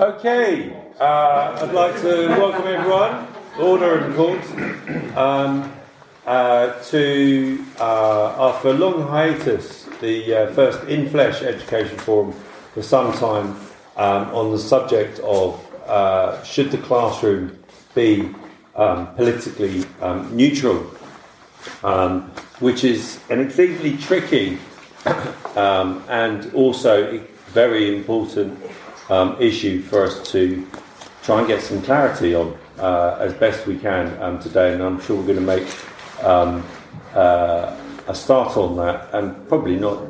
okay, uh, I'd like to welcome everyone, order and court, um, uh, to, uh, after a long hiatus, the uh, first in flesh education forum for some time um, on the subject of uh, should the classroom be um, politically um, neutral, um, which is an exceedingly tricky um, and also very important um, issue for us to try and get some clarity on uh, as best we can um, today. And I'm sure we're going to make um, uh, a start on that and probably not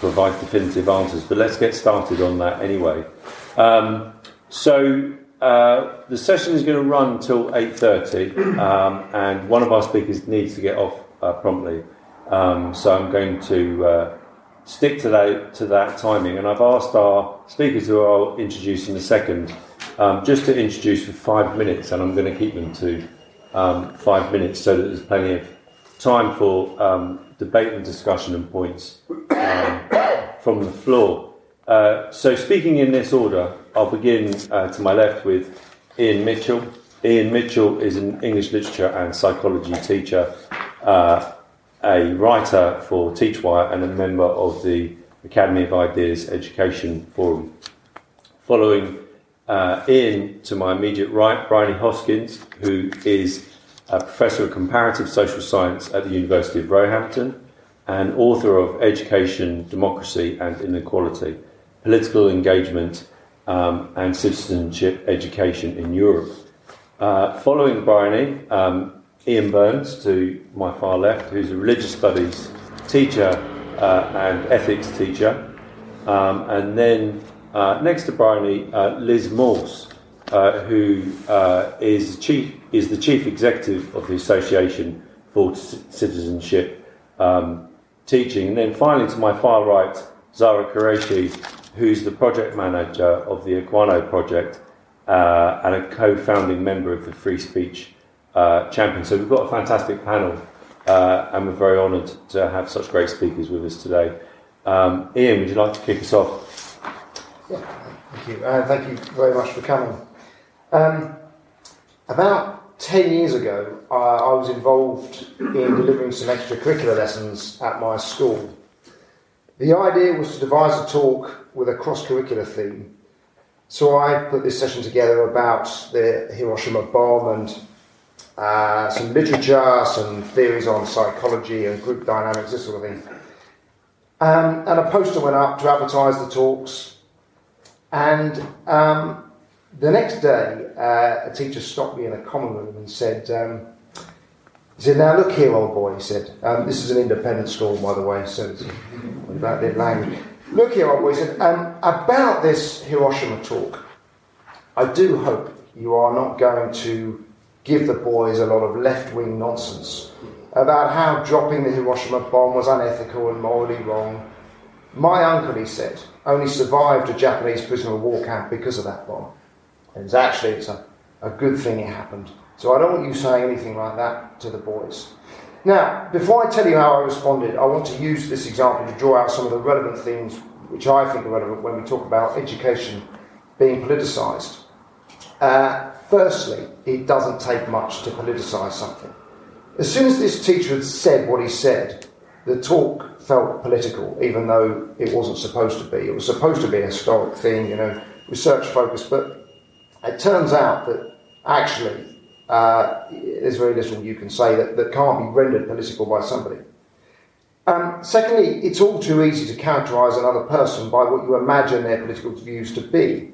provide definitive answers, but let's get started on that anyway. Um, so uh, the session is going to run till 8.30 um, and one of our speakers needs to get off uh, promptly. Um, so I'm going to uh, stick to that, to that timing. And I've asked our speakers who I'll introduce in a second um, just to introduce for five minutes, and I'm going to keep them to um, five minutes so that there's plenty of time for um, debate and discussion and points um, from the floor. Uh, so, speaking in this order, I'll begin uh, to my left with Ian Mitchell. Ian Mitchell is an English literature and psychology teacher. Uh, a writer for Teachwire and a member of the Academy of Ideas Education Forum. Following uh, to my immediate right, Bryony Hoskins, who is a professor of comparative social science at the University of Roehampton and author of Education, Democracy and Inequality, Political Engagement um, and Citizenship Education in Europe. Uh, following Bryony, um, Ian Burns to my far left, who's a religious studies teacher uh, and ethics teacher. Um, and then uh, next to Bryony, uh, Liz Morse, uh, who uh, is chief is the chief executive of the Association for Citizenship um, Teaching. And then finally, to my far right, Zara Qureshi, who's the project manager of the Equiano project uh, and a co-founding member of the Free Speech uh, champion. So we've got a fantastic panel, uh, and we're very honoured to have such great speakers with us today. Um, Ian, would you like to kick us off? Yeah, thank you. Uh, thank you very much for coming. Um, about 10 years ago, uh, I was involved in delivering some extracurricular lessons at my school. The idea was to devise a talk with a cross curricular theme. So I put this session together about the Hiroshima bomb and uh, some literature, some theories on psychology and group dynamics, this sort of thing. Um, and a poster went up to advertise the talks. And um, the next day, uh, a teacher stopped me in a common room and said, um, he said, now look here, old boy, he said. Um, this is an independent school, by the way, so it's about their language. Look here, old boy, he said, um, about this Hiroshima talk, I do hope you are not going to give the boys a lot of left wing nonsense about how dropping the Hiroshima bomb was unethical and morally wrong. My uncle, he said, only survived a Japanese prisoner of war camp because of that bomb. And it's actually it's a, a good thing it happened. So I don't want you saying anything like that to the boys. Now, before I tell you how I responded, I want to use this example to draw out some of the relevant things which I think are relevant when we talk about education being politicised. Uh, Firstly, it doesn't take much to politicise something. As soon as this teacher had said what he said, the talk felt political, even though it wasn't supposed to be. It was supposed to be a historic thing, you know, research focused, but it turns out that actually uh, there's very little you can say that, that can't be rendered political by somebody. Um, secondly, it's all too easy to characterise another person by what you imagine their political views to be.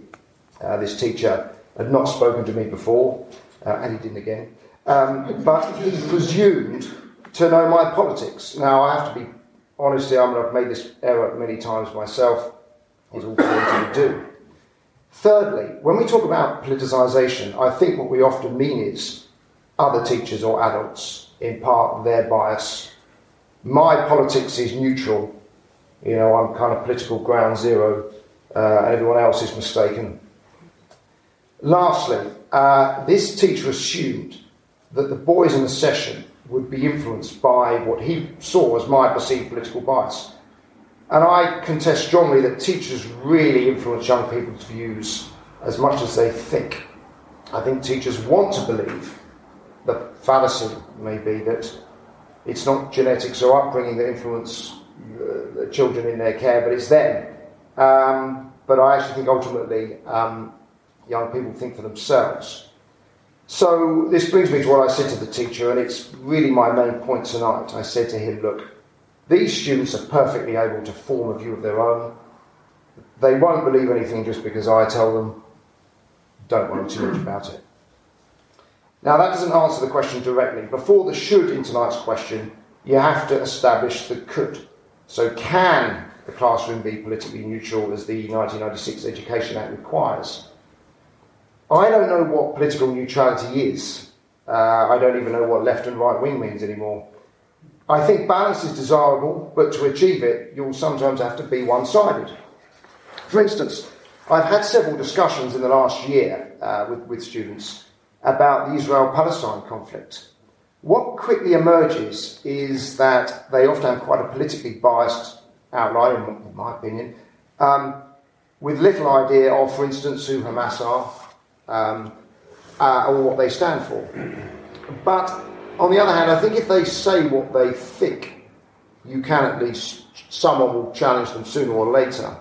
Uh, this teacher had not spoken to me before, uh, and he didn't again. Um, but he presumed to know my politics. Now, I have to be honest here, I mean, I've made this error many times myself. It's all for to do. Thirdly, when we talk about politicisation, I think what we often mean is other teachers or adults impart their bias. My politics is neutral. You know, I'm kind of political ground zero, uh, and everyone else is mistaken. Lastly, uh, this teacher assumed that the boys in the session would be influenced by what he saw as my perceived political bias. And I contest strongly that teachers really influence young people's views as much as they think. I think teachers want to believe, the fallacy may be that it's not genetics or upbringing that influence uh, the children in their care, but it's them. Um, but I actually think ultimately um, young people think for themselves. So this brings me to what I said to the teacher, and it's really my main point tonight. I said to him, look, these students are perfectly able to form a view of their own. They won't believe anything just because I tell them. Don't worry too much about it. Now, that doesn't answer the question directly. Before the should in tonight's question, you have to establish the could. So, can the classroom be politically neutral as the 1996 Education Act requires? I don't know what political neutrality is. Uh, I don't even know what left and right wing means anymore. I think balance is desirable, but to achieve it, you'll sometimes have to be one sided. For instance, I've had several discussions in the last year uh, with, with students about the Israel Palestine conflict. What quickly emerges is that they often have quite a politically biased outline, in my opinion, um, with little idea of, for instance, who Hamas are um, uh, or what they stand for. But on the other hand, I think if they say what they think, you can at least, someone will challenge them sooner or later.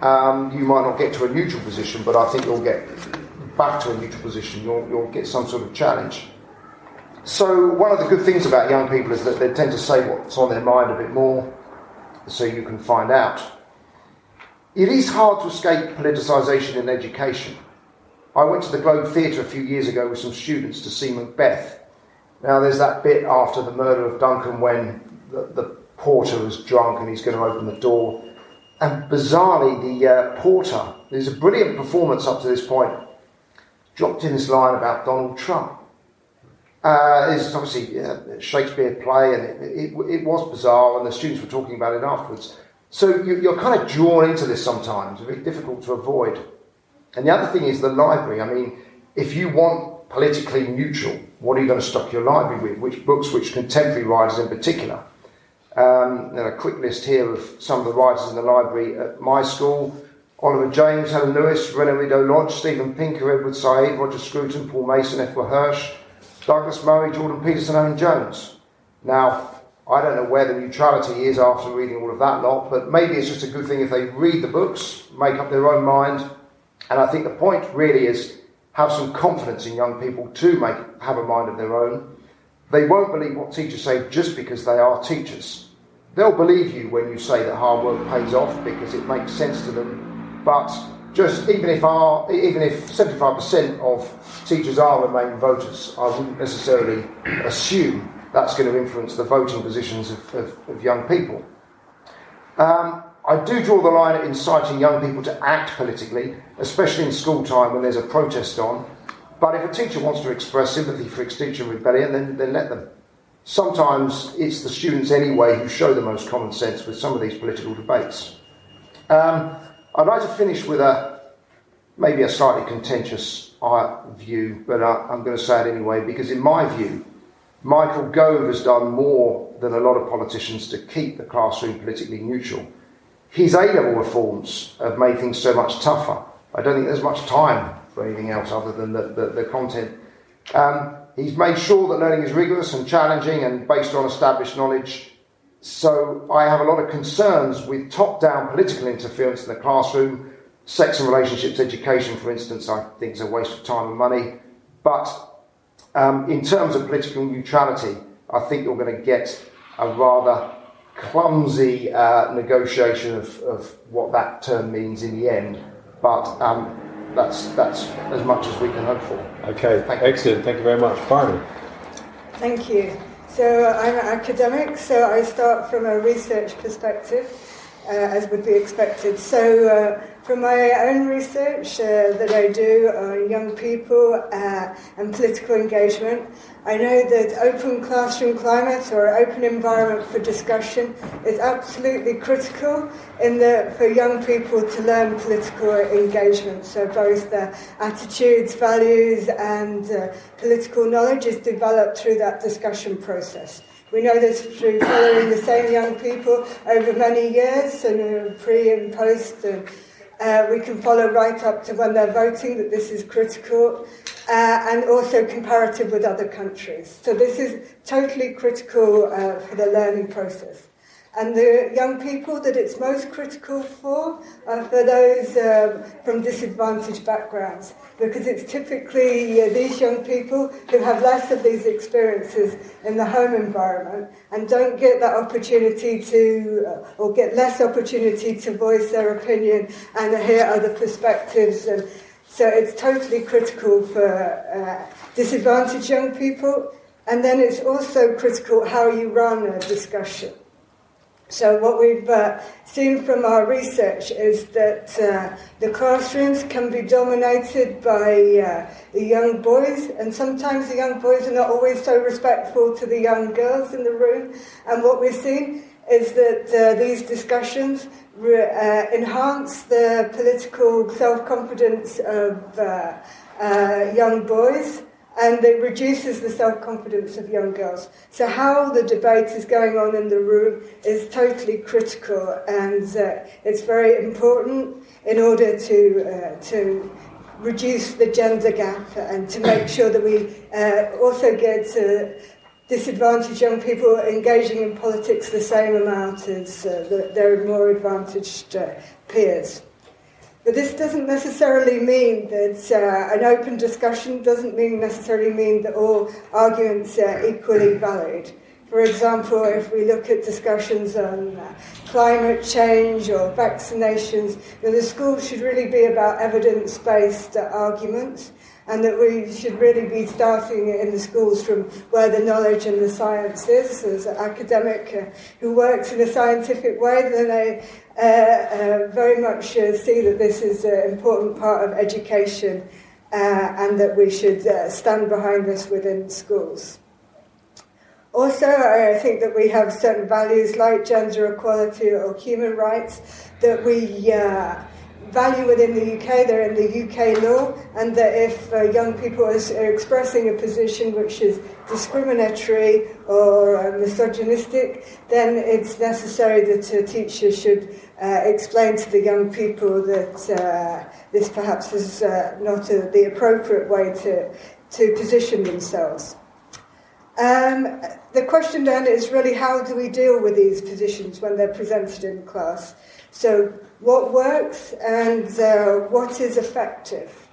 Um, you might not get to a neutral position, but I think you'll get back to a neutral position. You'll, you'll get some sort of challenge. So, one of the good things about young people is that they tend to say what's on their mind a bit more, so you can find out. It is hard to escape politicisation in education. I went to the Globe Theatre a few years ago with some students to see Macbeth. Now, there's that bit after the murder of Duncan when the, the porter is drunk and he's going to open the door and bizarrely, the uh, porter, there's a brilliant performance up to this point, dropped in this line about Donald Trump. Uh, it's obviously a Shakespeare play, and it, it, it, was bizarre, and the students were talking about it afterwards. So you, are kind of drawn into this sometimes, it's very difficult to avoid. And the other thing is the library. I mean, if you want politically neutral, what are you going to stock your library with? Which books, which contemporary writers in particular? Um, and a quick list here of some of the writers in the library at my school Oliver James, Helen Lewis, Reni Eddo-Lodge, Steven Pinker, Edward Said, Roger Scruton, Paul Mason, Edward Hirsch, Douglas Murray, Jordan Peterson, Owen Jones. Now, I don't know where the neutrality is after reading all of that lot, but maybe it's just a good thing if they read the books, make up their own mind. And I think the point really is have some confidence in young people to make have a mind of their own they won't believe what teachers say just because they are teachers. They'll believe you when you say that hard work pays off because it makes sense to them. But just even if our, even if 75% of teachers are Remain voters, I wouldn't necessarily assume that's going to influence the voting positions of, of, of young people. Um, I do draw the line at inciting young people to act politically, especially in school time when there's a protest on, but if a teacher wants to express sympathy for Extinction Rebellion, then, then let them. Sometimes it's the students anyway who show the most common sense with some of these political debates. Um, I'd like to finish with a maybe a slightly contentious uh, view, but I, I'm going to say it anyway because, in my view, Michael Gove has done more than a lot of politicians to keep the classroom politically neutral. His A level reforms have made things so much tougher. I don't think there's much time for anything else other than the, the, the content. Um, he's made sure that learning is rigorous and challenging and based on established knowledge. So I have a lot of concerns with top down political interference in the classroom. Sex and relationships education, for instance, I think is a waste of time and money. But um, in terms of political neutrality, I think you're going to get a rather clumsy uh, negotiation of, of, what that term means in the end. But um, that's that's as much as we can hope for. Okay, Thank excellent. You. Thank you very much, Barney. Thank you. So I'm an academic, so I start from a research perspective, as would be expected. So uh, from my own research uh, that I do on young people uh, and political engagement, I know that open classroom climate or open environment for discussion is absolutely critical in the, for young people to learn political engagement. So both the attitudes, values and uh, political knowledge is developed through that discussion process. We know this through following the same young people over many years, and pre and post, and uh, we can follow right up to when they're voting that this is critical, uh, and also comparative with other countries. So this is totally critical uh, for the learning process. And the young people that it's most critical for are for those um, from disadvantaged backgrounds, because it's typically uh, these young people who have less of these experiences in the home environment and don't get that opportunity to, uh, or get less opportunity to voice their opinion and hear other perspectives. And so it's totally critical for uh, disadvantaged young people. And then it's also critical how you run a discussion. So, what we've uh, seen from our research is that uh, the classrooms can be dominated by uh, the young boys, and sometimes the young boys are not always so respectful to the young girls in the room. And what we've seen is that uh, these discussions re- uh, enhance the political self confidence of uh, young boys and it reduces the self-confidence of young girls. So how the debate is going on in the room is totally critical, and uh, it's very important in order to uh, to reduce the gender gap and to make sure that we uh, also get uh, disadvantaged young people engaging in politics the same amount as uh, the, their more advantaged uh, peers. But this doesn't necessarily mean that uh, an open discussion doesn't mean necessarily mean that all arguments are equally valid. For example, if we look at discussions on uh, climate change or vaccinations, the school should really be about evidence-based uh, arguments and that we should really be starting in the schools from where the knowledge and the science is. As an academic uh, who works in a scientific way, then I uh, uh, very much uh, see that this is an important part of education uh, and that we should uh, stand behind this within schools. Also, I think that we have certain values like gender equality or human rights that we value within the UK, they're in the UK law, and that if uh, young people are expressing a position which is discriminatory or uh, misogynistic, then it's necessary that a teacher should uh, explain to the young people that uh, this perhaps is uh, not a, the appropriate way to, to position themselves. Um, the question then is really how do we deal with these positions when they're presented in class? So, what works and uh, what is effective?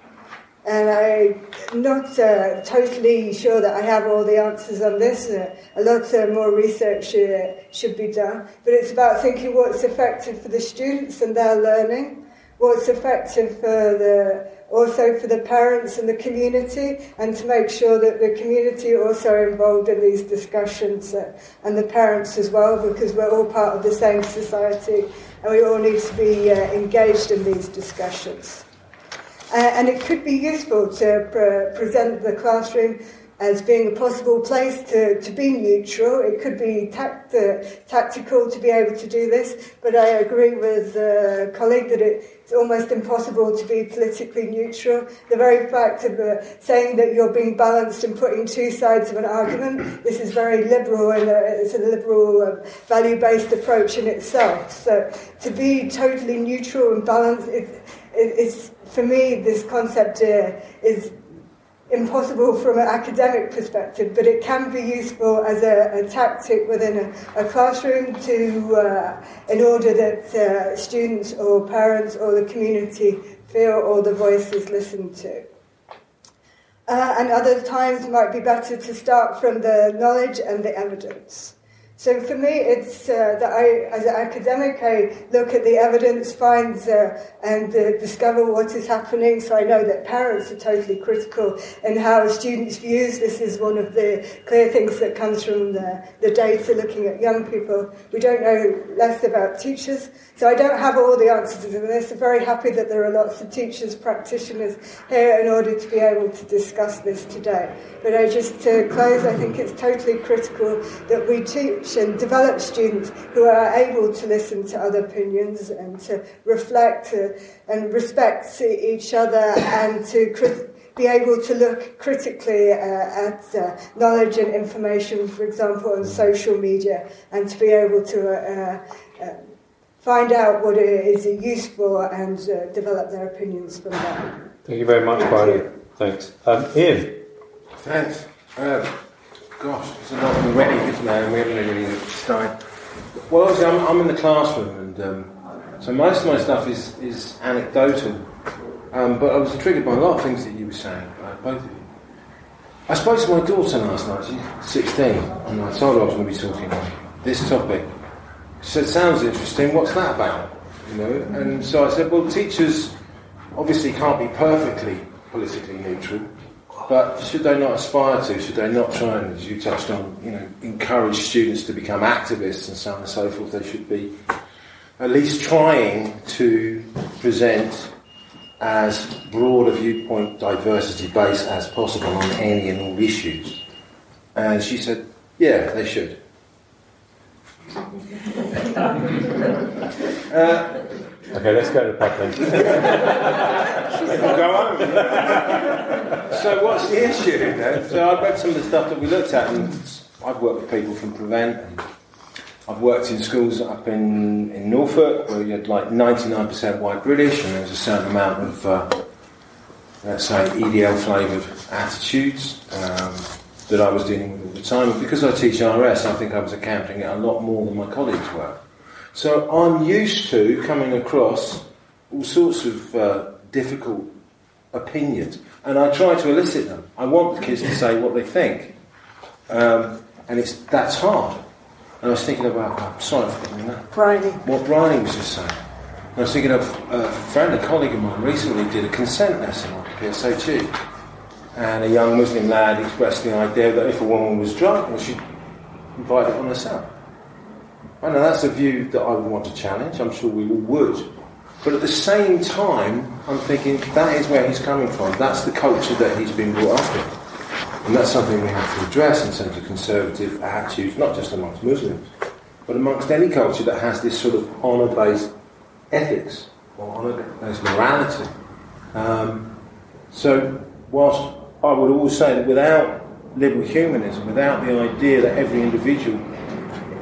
And I'm not uh, totally sure that I have all the answers on this. Uh, a lot uh, more research uh, should be done. But it's about thinking what's effective for the students and their learning, what's effective for the also for the parents and the community, and to make sure that the community are also involved in these discussions, uh, and the parents as well, because we're all part of the same society, and we all need to be uh, engaged in these discussions. Uh, and it could be useful to pre- present the classroom as being a possible place to, to be neutral. It could be tact, uh, tactical to be able to do this, but I agree with a colleague that it's almost impossible to be politically neutral. The very fact of uh, saying that you're being balanced and putting two sides of an argument, this is very liberal and uh, it's a liberal uh, value-based approach in itself. So to be totally neutral and balanced, it, it, it's, for me, this concept uh, is impossible from an academic perspective, but it can be useful as a, a tactic within a, a classroom to, uh, in order that uh, students or parents or the community feel all the voices listened to. Uh, and other times might be better to start from the knowledge and the evidence. So for me, it's uh, that I, as an academic, I look at the evidence, find uh, and discover what is happening. So I know that parents are totally critical in how students' views. This is one of the clear things that comes from the, the data looking at young people. We don't know less about teachers, so I don't have all the answers to this. I'm very happy that there are lots of teachers, practitioners here in order to be able to discuss this today. But I just to close, I think it's totally critical that we teach and develop students who are able to listen to other opinions and to reflect and respect each other and to crit- be able to look critically uh, at uh, knowledge and information, for example, on social media, and to be able to uh, uh, find out what is useful and uh, develop their opinions from that. Thank you very much, Barney. Thanks. Um, Ian. Thanks. Um, gosh, it's a lot already, isn't? And we haven't really started. Well, obviously, I'm, I'm in the classroom, and um, so most of my stuff is, is anecdotal. Um, but I was triggered by a lot of things that you were saying, uh, both of you. I spoke to my daughter last night, she's 16, and I told her I was going to be talking about this topic. She said, Sounds interesting, what's that about? You know, and so I said, Well, teachers obviously can't be perfectly politically neutral, but should they not aspire to? Should they not try and, as you touched on, you know, encourage students to become activists and so on and so forth? They should be at least trying to present as broad a viewpoint diversity base as possible on any and all issues. And she said, yeah, they should. uh, Okay, let's go to the pub then. go home. so what's the issue? Know? So I read some of the stuff that we looked at, and I've worked with people from Prevent. And I've worked in schools up in, in Norfolk where you had like 99% white British, and there was a certain amount of, uh, let's say, EDL flavoured attitudes um, that I was dealing with all the time. Because I teach RS, I think I was encountering it a lot more than my colleagues were. So I'm used to coming across all sorts of uh, difficult opinions, and I try to elicit them. I want the kids to say what they think, um, and it's that's hard. And I was thinking about, oh, sorry for getting that. Bryony. What Bryony was just saying. And I was thinking of a friend, a colleague of mine, recently did a consent lesson on PSHE, and a young Muslim lad expressed the idea that if a woman was drunk, well, she'd invite it on herself. I know that's a view that I would want to challenge. I'm sure we all would. But at the same time, I'm thinking that is where he's coming from. That's the culture that he's been brought up in. And that's something we have to address in terms of conservative attitudes, not just amongst Muslims, but amongst any culture that has this sort of honour based ethics or honour based morality. Um, so, whilst I would always say that without liberal humanism, without the idea that every individual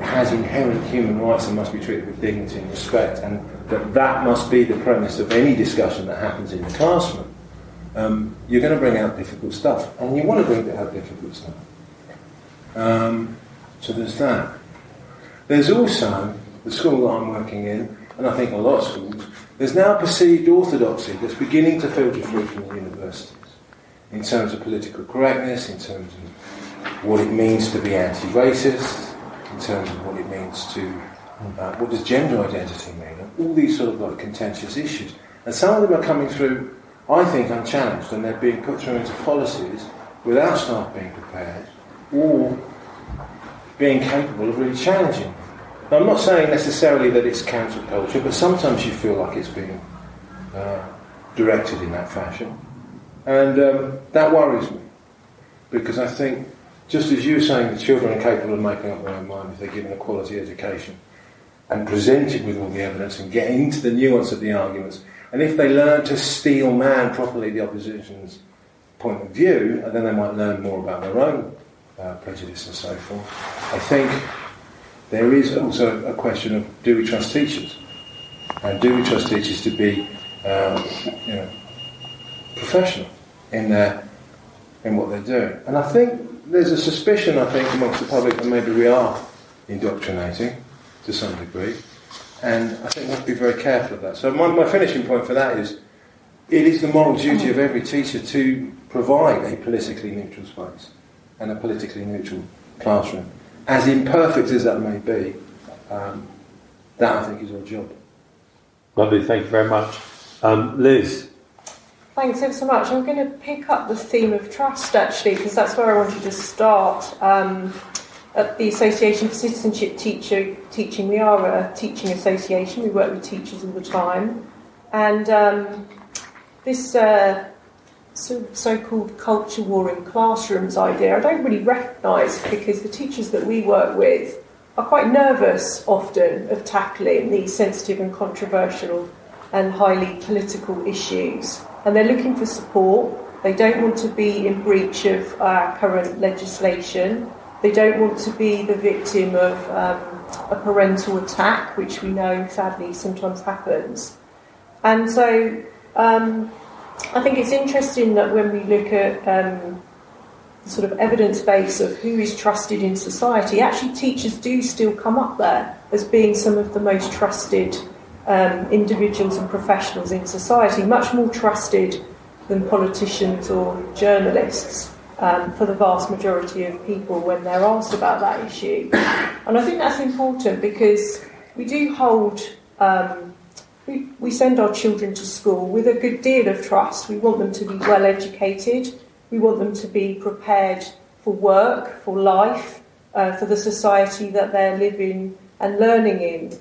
has inherent human rights and must be treated with dignity and respect, and that that must be the premise of any discussion that happens in the classroom, um, you're going to bring out difficult stuff, and you want to bring out difficult stuff. Um, so there's that. There's also the school that I'm working in, and I think a lot of schools, there's now perceived orthodoxy that's beginning to filter through from the universities in terms of political correctness, in terms of what it means to be anti-racist, in terms of what it means to, uh, what does gender identity mean, and all these sort of like contentious issues. And some of them are coming through, I think, unchallenged, and they're being put through into policies without staff being prepared or being capable of really challenging. Now, I'm not saying necessarily that it's cancel culture, but sometimes you feel like it's being uh, directed in that fashion. And um, that worries me because I think just as you were saying, the children are capable of making up their own mind if they're given a quality education and presented with all the evidence and get into the nuance of the arguments. And if they learn to steel man properly the opposition's point of view, and then they might learn more about their own uh, prejudice and so forth. I think there is also a question of do we trust teachers? And do we trust teachers to be um, you know, professional in, their, in what they're doing? And I think there's a suspicion, I think, amongst the public that maybe we are indoctrinating to some degree, and I think we have to be very careful of that. So my, my finishing point for that is, it is the moral duty of every teacher to provide a politically neutral space and a politically neutral classroom. As imperfect as that may be, um, that I think is our job. Lovely, thank you very much. Um, Liz, Thanks ever so much. I'm going to pick up the theme of trust actually, because that's where I wanted to start. Um, at the Association for Citizenship Teacher Teaching, we are a teaching association. We work with teachers all the time, and um, this uh, so called culture war in classrooms idea, I don't really recognise because the teachers that we work with are quite nervous often of tackling these sensitive and controversial and highly political issues and they're looking for support. They don't want to be in breach of our current legislation. They don't want to be the victim of um, a parental attack, which we know sadly sometimes happens. And so um, I think it's interesting that when we look at um, sort of evidence base of who is trusted in society, actually teachers do still come up there as being some of the most trusted um, individuals and professionals in society, much more trusted than politicians or journalists um, for the vast majority of people when they're asked about that issue. And I think that's important because we do hold, um, we, we send our children to school with a good deal of trust. We want them to be well educated, we want them to be prepared for work, for life, uh, for the society that they're living and learning in.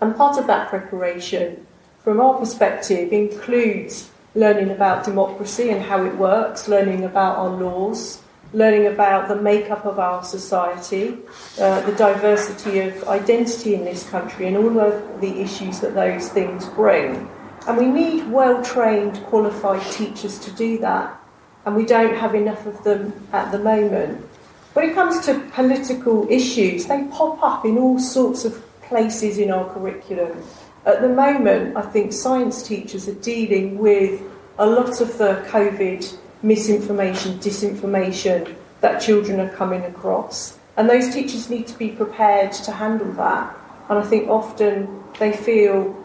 And part of that preparation, from our perspective, includes learning about democracy and how it works, learning about our laws, learning about the makeup of our society, uh, the diversity of identity in this country, and all of the issues that those things bring. And we need well trained, qualified teachers to do that, and we don't have enough of them at the moment. When it comes to political issues, they pop up in all sorts of places in our curriculum. At the moment, I think science teachers are dealing with a lot of the COVID misinformation, disinformation that children are coming across. And those teachers need to be prepared to handle that. And I think often they feel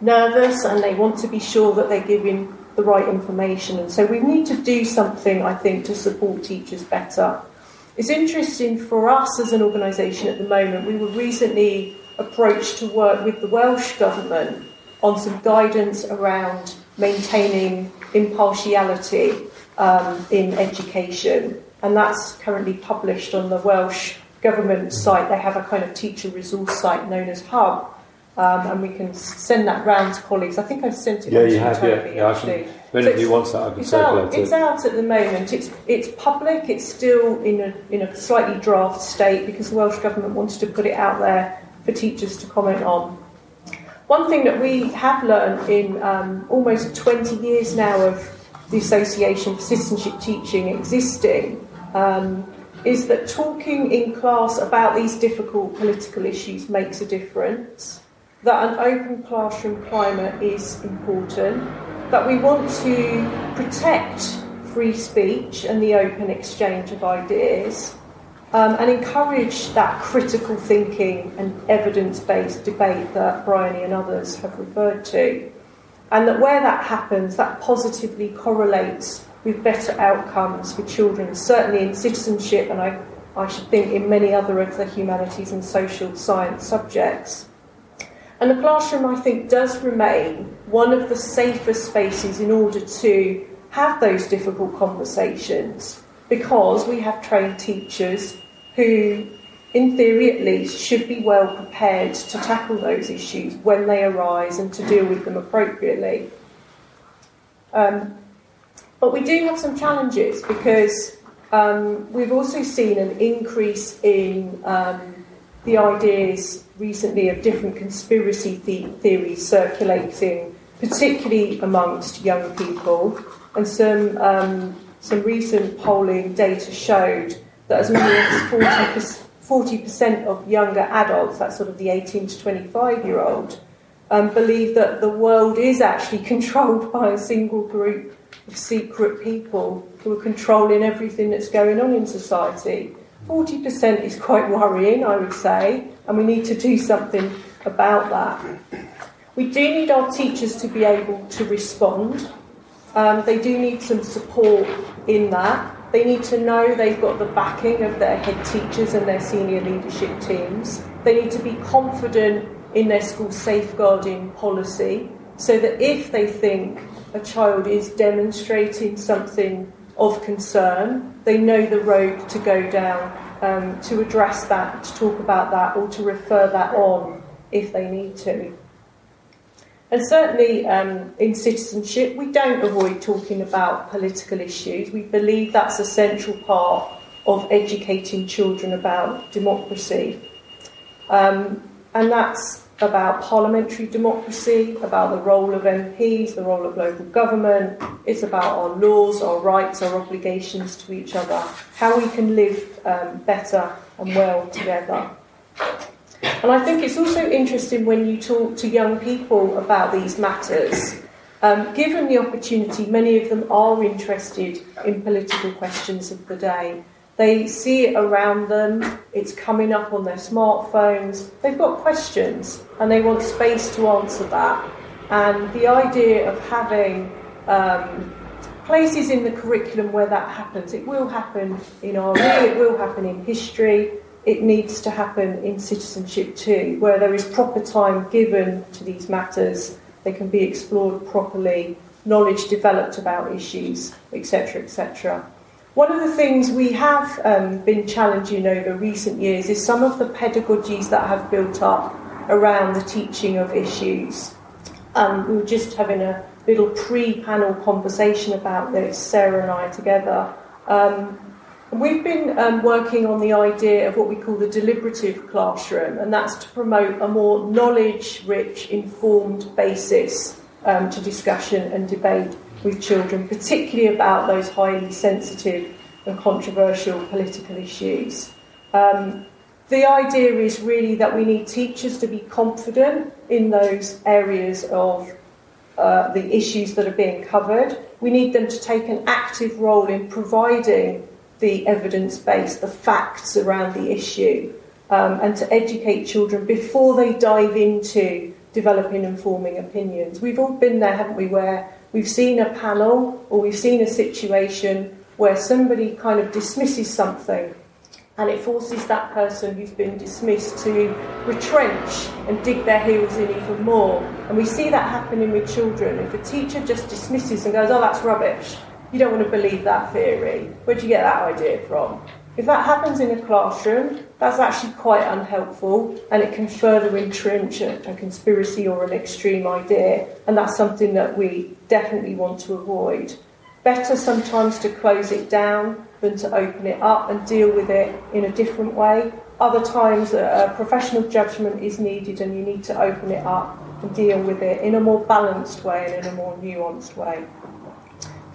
nervous and they want to be sure that they're giving the right information. And so we need to do something, I think, to support teachers better. It's interesting for us as an organisation at the moment, we were recently approach to work with the Welsh Government on some guidance around maintaining impartiality um, in education. And that's currently published on the Welsh Government site. They have a kind of teacher resource site known as Hwb. Um, and we can send that round to colleagues. I think I've sent it yeah, you have, yeah. actually. Yeah, if anybody so wants that, I can it's circulate out, it. It's out at the moment. It's it's public. It's still in a in a slightly draft state because the Welsh government wanted to put it out there for teachers to comment on. One thing that we have learned in um, almost 20 years now of the Association for Citizenship Teaching existing um, is that talking in class about these difficult political issues makes a difference, that an open classroom climate is important, that we want to protect free speech and the open exchange of ideas, um, and encourage that critical thinking and evidence based debate that Bryony and others have referred to. And that where that happens, that positively correlates with better outcomes for children, certainly in citizenship, and I, I should think in many other of the humanities and social science subjects. And the classroom, I think, does remain one of the safest spaces in order to have those difficult conversations because we have trained teachers who, in theory at least, should be well prepared to tackle those issues when they arise and to deal with them appropriately. Um, but we do have some challenges because um, we've also seen an increase in um, the ideas recently of different conspiracy the- theories circulating, particularly amongst young people. And some, um, some recent polling data showed that as many as 40 percent of younger adults, that's sort of the 18 to 25 year old, um, believe that the world is actually controlled by a single group of secret people who are controlling everything that's going on in society. 40% is quite worrying, I would say, and we need to do something about that. We do need our teachers to be able to respond. Um, they do need some support in that. They need to know they've got the backing of their head teachers and their senior leadership teams. They need to be confident in their school safeguarding policy so that if they think a child is demonstrating something of concern, they know the road to go down um, to address that, to talk about that, or to refer that on if they need to. And certainly um, in citizenship, we don't avoid talking about political issues. We believe that's a central part of educating children about democracy. Um, and that's about parliamentary democracy, about the role of MPs, the role of local government. It's about our laws, our rights, our obligations to each other, how we can live um, better and well together. And I think it's also interesting when you talk to young people about these matters. Um, given the opportunity, many of them are interested in political questions of the day. They see it around them, it's coming up on their smartphones. They've got questions and they want space to answer that. And the idea of having um, places in the curriculum where that happens, it will happen in RE, it will happen in history, it needs to happen in citizenship too, where there is proper time given to these matters, they can be explored properly, knowledge developed about issues, etc., etc. One of the things we have um, been challenging over recent years is some of the pedagogies that have built up around the teaching of issues. Um, we were just having a little pre panel conversation about this, Sarah and I together. Um, we've been um, working on the idea of what we call the deliberative classroom, and that's to promote a more knowledge rich, informed basis um, to discussion and debate with children, particularly about those highly sensitive and controversial political issues. Um, the idea is really that we need teachers to be confident in those areas of uh, the issues that are being covered. We need them to take an active role in providing the evidence base, the facts around the issue, um, and to educate children before they dive into developing and forming opinions. We've all been there, haven't we, where we've seen a panel or we've seen a situation where somebody kind of dismisses something and it forces that person who's been dismissed to retrench and dig their heels in even more. And we see that happening with children. If a teacher just dismisses and goes, oh, that's rubbish, you don't want to believe that theory. Where'd you get that idea from? If that happens in a classroom, that's actually quite unhelpful and it can further entrench a, a, conspiracy or an extreme idea, and that's something that we definitely want to avoid. Better sometimes to close it down than to open it up and deal with it in a different way. Other times, a professional judgment is needed and you need to open it up and deal with it in a more balanced way and in a more nuanced way.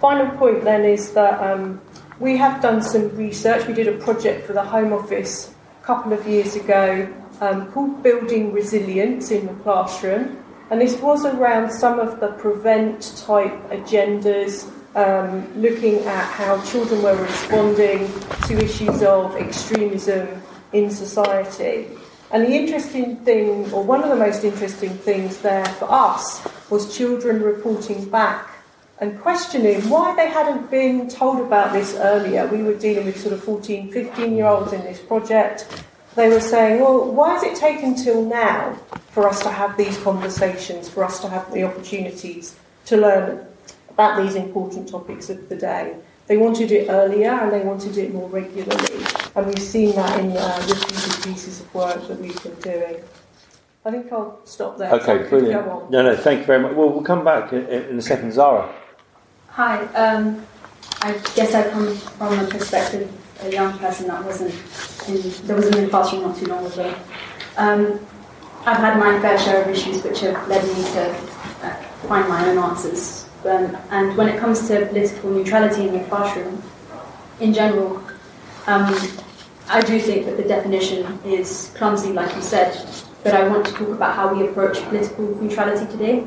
Final point then is that um, we have done some research. We did a project for the Home Office a couple of years ago um, called Building Resilience in the Classroom. And this was around some of the prevent type agendas, um, looking at how children were responding to issues of extremism in society. And the interesting thing, or one of the most interesting things there for us, was children reporting back and questioning why they hadn't been told about this earlier. We were dealing with sort of 14, 15 year olds in this project. They were saying, well, why has it taken till now for us to have these conversations, for us to have the opportunities to learn about these important topics of the day? They wanted it earlier and they wanted it more regularly. And we've seen that in uh, repeated pieces of work that we've been doing. I think I'll stop there. Okay, brilliant. No, no, thank you very much. Well, we'll come back in, in a second. Zara. Hi. Um, I guess I come from a perspective, of a young person that wasn't in, that wasn't in the classroom not too long ago. Um, I've had my fair share of issues which have led me to uh, find my own answers. Um, and when it comes to political neutrality in the classroom, in general, um, I do think that the definition is clumsy, like you said, but I want to talk about how we approach political neutrality today.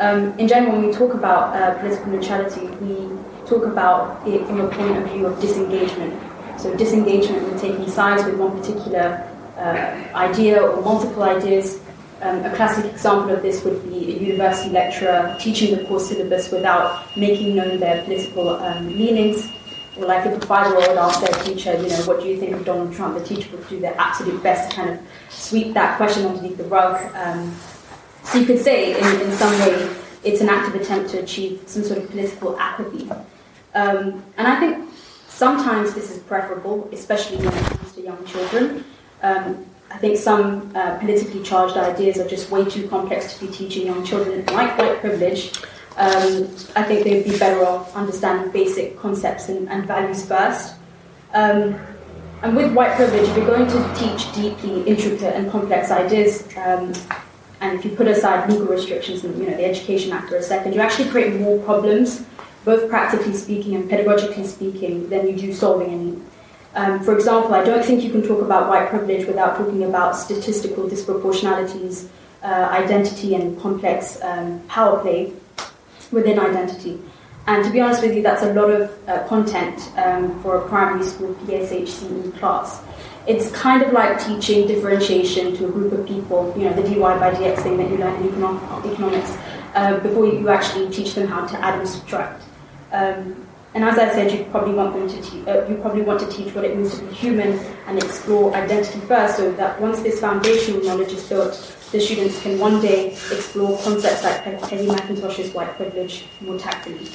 Um, in general, when we talk about uh, political neutrality, we talk about it from a point of view of disengagement. So, disengagement with taking sides with one particular uh, idea or multiple ideas. Um, a classic example of this would be a university lecturer teaching the course syllabus without making known their political um, leanings. Or like if a five-year-old asks their teacher, you know, what do you think of Donald Trump? The teacher would do their absolute best to kind of sweep that question underneath the rug. Um, so you could say, in, in some way, it's an active attempt to achieve some sort of political apathy. Um, and I think sometimes this is preferable, especially when it comes to young children. Um, I think some uh, politically charged ideas are just way too complex to be teaching young children, like white privilege. Um, I think they'd be better off understanding basic concepts and, and values first. Um, and with white privilege, if you're going to teach deeply intricate and complex ideas, um, and if you put aside legal restrictions and you know the Education Act for a second, you actually create more problems, both practically speaking and pedagogically speaking, than you do solving any. Um, for example, I don't think you can talk about white privilege without talking about statistical disproportionalities, uh, identity, and complex um, power play within identity. And to be honest with you, that's a lot of uh, content um, for a primary school PSHCE class. It's kind of like teaching differentiation to a group of people, you know, the dy by dx thing that you learn in economics, uh, before you actually teach them how to add and subtract. Um, and as I said, you probably want them to te- uh, you probably want to teach what it means to be human and explore identity first, so that once this foundational knowledge is built, the students can one day explore concepts like Peggy McIntosh's white privilege more tactfully.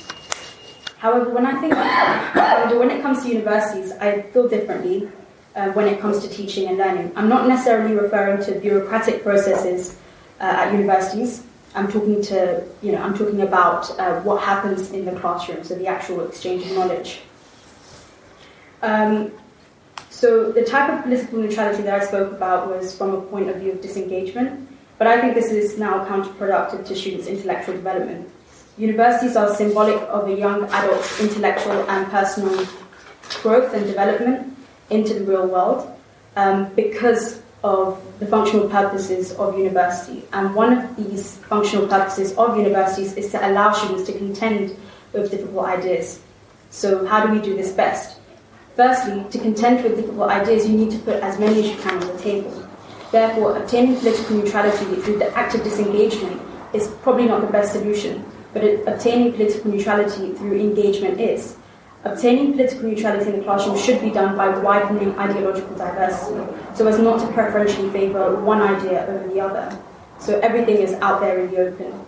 However, when I think when it comes to universities, I feel differently uh, when it comes to teaching and learning. I'm not necessarily referring to bureaucratic processes uh, at universities. I'm talking to, you know, I'm talking about uh, what happens in the classroom, so the actual exchange of knowledge. Um, so the type of political neutrality that I spoke about was from a point of view of disengagement, but I think this is now counterproductive to students' intellectual development. Universities are symbolic of a young adult's intellectual and personal growth and development into the real world um, because of the functional purposes of university. And one of these functional purposes of universities is to allow students to contend with difficult ideas. So, how do we do this best? Firstly, to contend with difficult ideas, you need to put as many as you can on the table. Therefore, obtaining political neutrality through the active disengagement is probably not the best solution, but obtaining political neutrality through engagement is. Obtaining political neutrality in the classroom should be done by widening ideological diversity, so as not to preferentially favour one idea over the other. So everything is out there in the open.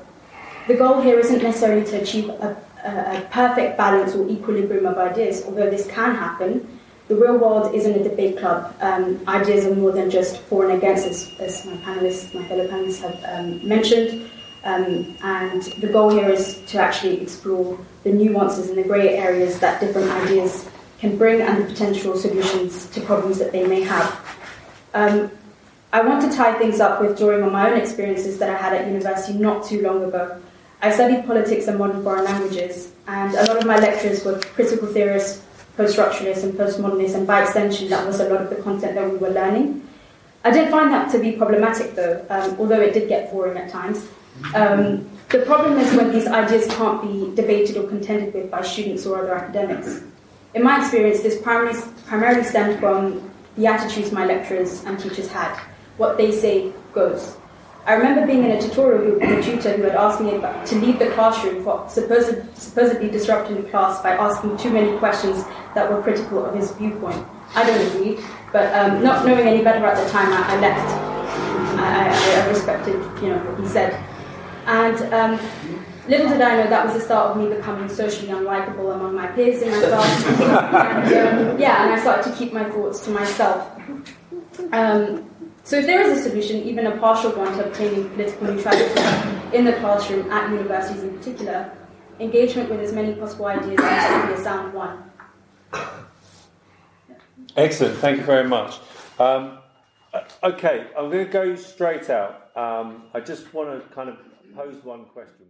The goal here isn't necessarily to achieve a, a, a perfect balance or equilibrium of ideas, although this can happen. The real world isn't a debate club. Um, ideas are more than just for and against, as, as my panelists, my fellow panelists have um, mentioned. Um, and the goal here is to actually explore the nuances and the grey areas that different ideas can bring and the potential solutions to problems that they may have. Um, I want to tie things up with drawing on my own experiences that I had at university not too long ago. I studied politics and modern foreign languages, and a lot of my lecturers were critical theorists, post-structuralists, and postmodernists, and by extension, that was a lot of the content that we were learning. I did find that to be problematic, though, um, although it did get boring at times. Um, the problem is when these ideas can't be debated or contended with by students or other academics. In my experience, this primarily, primarily stemmed from the attitudes my lecturers and teachers had. What they say goes. I remember being in a tutorial group with a tutor who had asked me to leave the classroom for supposed, supposedly disrupting the class by asking too many questions that were critical of his viewpoint. I don't agree, but um, not knowing any better at the time, I, I left. I, I, respected, you know, what he said. And um, little did I know that was the start of me becoming socially unlikable among my peers in my class. and, um, yeah, and I started to keep my thoughts to myself. Um, so if there is a solution, even a partial one, to obtaining political neutrality in the classroom at universities in particular, engagement with as many possible ideas needs to be a sound one. Excellent, thank you very much. Um, okay, I'm going to go straight out. Um, I just want to kind of pose one question.